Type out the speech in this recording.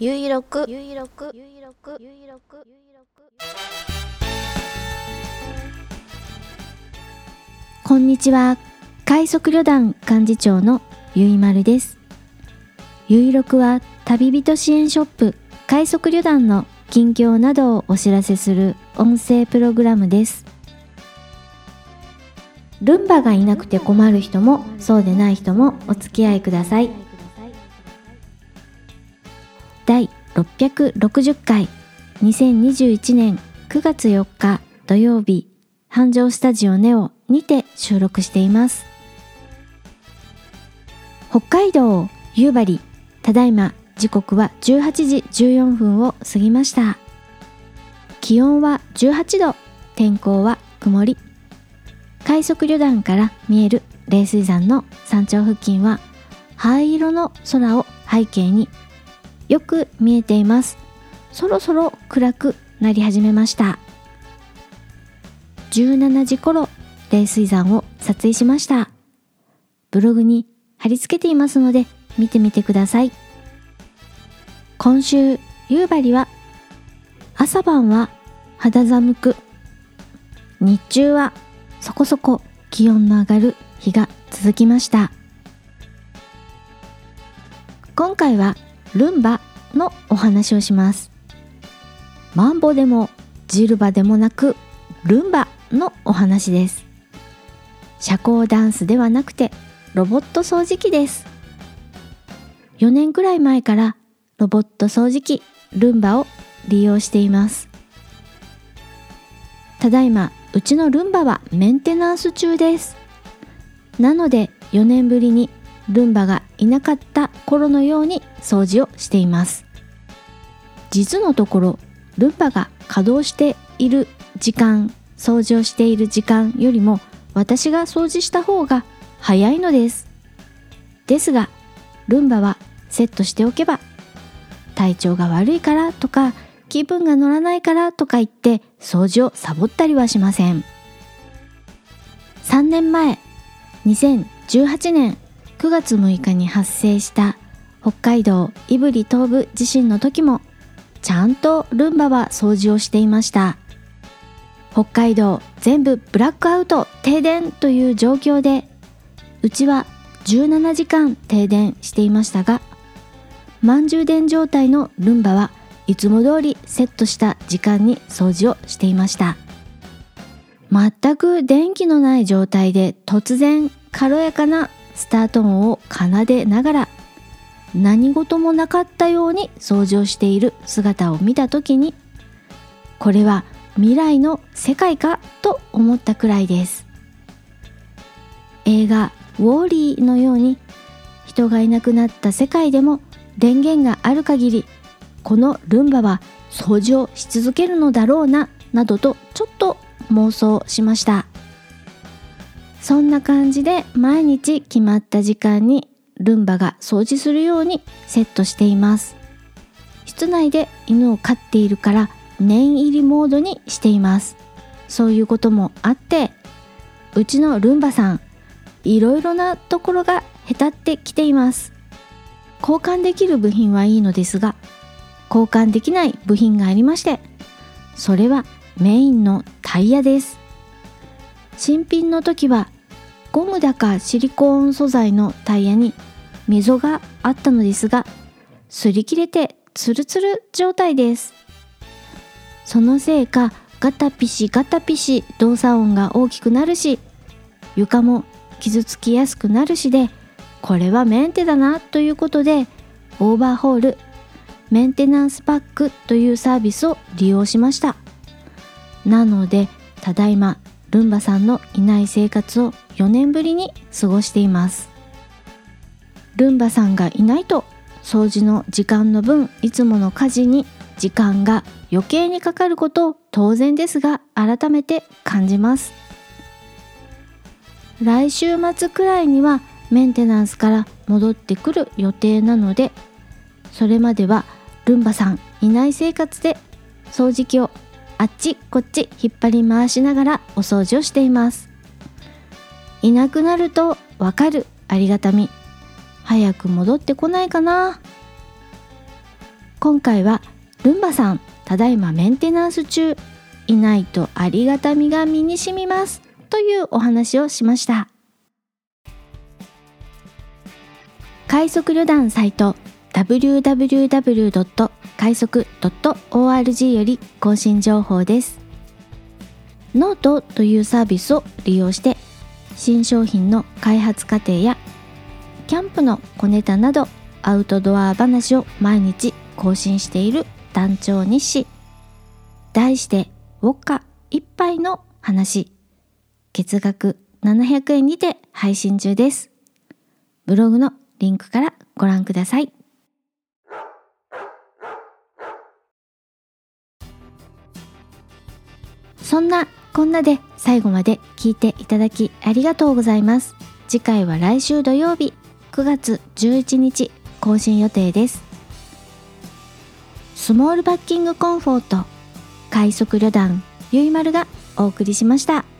ゆいろくゆいろくゆいろくゆいろくゆいろくこんにちは。快速旅団幹事長のゆいまるです。ゆいろくは旅人支援ショップ快速旅団の近況などをお知らせする音声プログラムです。ルンバがいなくて困る人もそうでない人もお付き合いください。第660回。2021年9月4日土曜日。繁盛スタジオネオにて収録しています。北海道夕張ただいま時刻は18時14分を過ぎました。気温は18度天候は曇り。快速旅団から見える冷水山の山頂付近は灰色の空を背景によく見えています。そろそろ暗くなり始めました。17時頃冷水山を撮影しました。ブログに貼り付けていますので見てみてください。今週夕張は朝晩は肌寒く日中はそこそこ気温の上がる日が続きました。今回はルンバのお話をします。マンボでもジルバでもなくルンバのお話です。社交ダンスではなくてロボット掃除機です。4年くらい前からロボット掃除機ルンバを利用しています。ただいまうちのルンバはメンテナンス中です。なので4年ぶりにルンバがいなかった頃のように掃除をしています。実のところルンバが稼働している時間掃除をしている時間よりも私が掃除した方が早いのです。ですがルンバはセットしておけば体調が悪いからとか気分が乗らないからとか言って掃除をサボったりはしません。3年前2018年9月6日に発生した北海道胆振東部地震の時もちゃんとルンバは掃除をしていました。北海道全部ブラックアウト停電という状況でうちは17時間停電していましたが満充電状態のルンバはいつも通りセットした時間に掃除をしていました。全く電気のない状態で突然軽やかなスタート音を奏でながら何事もなかったように掃除をしている姿を見た時にこれは未来の世界かと思ったくらいです。映画「ウォーリー」のように人がいなくなった世界でも電源がある限りこのルンバは掃除をし続けるのだろうななどとちょっと妄想しました。そんな感じで毎日決まった時間にルンバが掃除するようにセットしています。室内で犬を飼っているから念入りモードにしています。そういうこともあってうちのルンバさんいろいろなところがへたってきています。交換できる部品はいいのですが交換できない部品がありましてそれはメインのタイヤです。新品の時はゴムだかシリコーン素材のタイヤに溝があったのですが擦り切れてツルツル状態です。そのせいかガタピシガタピシ動作音が大きくなるし床も傷つきやすくなるしでこれはメンテだなということでオーバーホールメンテナンスパックというサービスを利用しました。なのでただいまルンバさんのいない生活を4年ぶりに過ごしています。ルンバさんがいないと掃除の時間の分いつもの家事に時間が余計にかかること当然ですが改めて感じます。来週末くらいにはメンテナンスから戻ってくる予定なのでそれまではルンバさんいない生活で掃除機をあっちこっち引っ張り回しながらお掃除をしています。いなくなるとわかるありがたみ。早く戻ってこないかな。今回はルンバさんただいまメンテナンス中。いないとありがたみが身に染みますというお話をしました。快速旅団サイト www. 快速 .org より更新情報です。ノートというサービスを利用して新商品の開発過程やキャンプの小ネタなどアウトドア話を毎日更新している団長日誌。題してウォッカ一杯の話。月額700円にて配信中です。ブログのリンクからご覧ください。そんなこんなで最後まで聞いていただきありがとうございます次回は来週土曜日9月11日更新予定ですスモールバッキングコンフォート快速旅団ゆいまるがお送りしました。